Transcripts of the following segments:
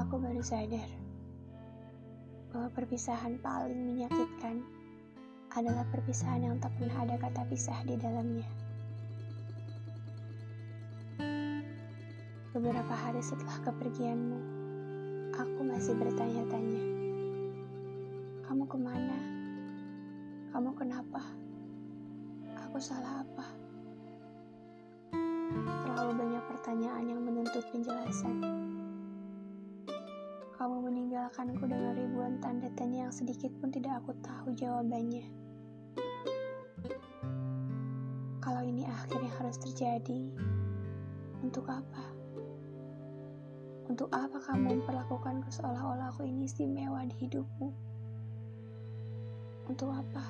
Aku baru sadar bahwa perpisahan paling menyakitkan adalah perpisahan yang tak pernah ada kata pisah di dalamnya. Beberapa hari setelah kepergianmu, aku masih bertanya-tanya. Kamu ke mana? Kamu kenapa? Aku salah apa? Terlalu banyak pertanyaan yang menuntut penjelasan. Kamu meninggalkanku dengan ribuan tanda tanya yang sedikit pun tidak aku tahu jawabannya. Kalau ini akhirnya harus terjadi, untuk apa? Untuk apa kamu memperlakukanku seolah-olah aku ini istimewa di hidupmu? Untuk apa?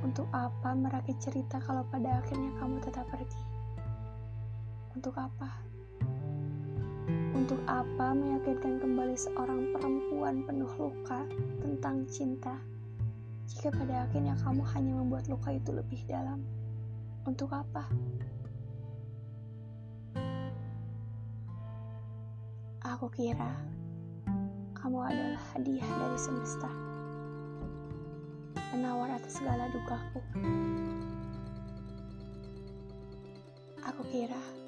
Untuk apa merakit cerita kalau pada akhirnya kamu tetap pergi? Untuk apa? Untuk apa meyakinkan kembali seorang perempuan penuh luka tentang cinta, jika pada akhirnya kamu hanya membuat luka itu lebih dalam? Untuk apa? Aku kira kamu adalah hadiah dari semesta, penawar atas segala dukaku. Aku kira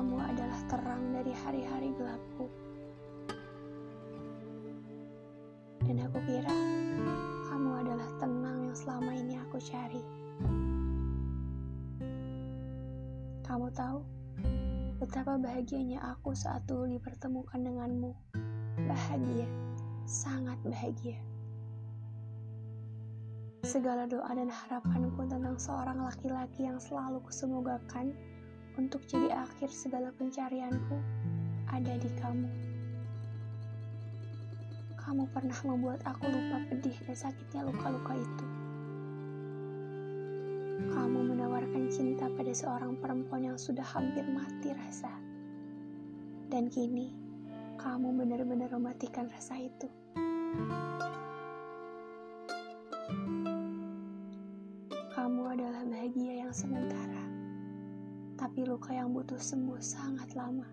kamu adalah terang dari hari-hari gelapku. Dan aku kira kamu adalah tenang yang selama ini aku cari. Kamu tahu betapa bahagianya aku saat dulu dipertemukan denganmu. Bahagia, sangat bahagia. Segala doa dan harapanku tentang seorang laki-laki yang selalu kusemogakan untuk jadi akhir segala pencarianku ada di kamu. Kamu pernah membuat aku lupa pedih dan sakitnya luka-luka itu. Kamu menawarkan cinta pada seorang perempuan yang sudah hampir mati rasa. Dan kini, kamu benar-benar mematikan rasa itu. Tapi luka yang butuh sembuh sangat lama.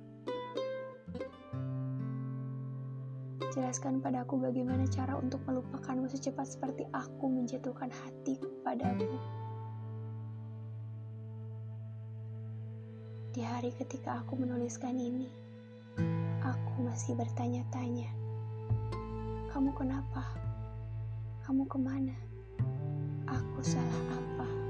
Jelaskan padaku bagaimana cara untuk melupakanmu secepat seperti aku menjatuhkan hati kepadamu. Di hari ketika aku menuliskan ini, aku masih bertanya-tanya. Kamu kenapa? Kamu ke mana? Aku salah apa?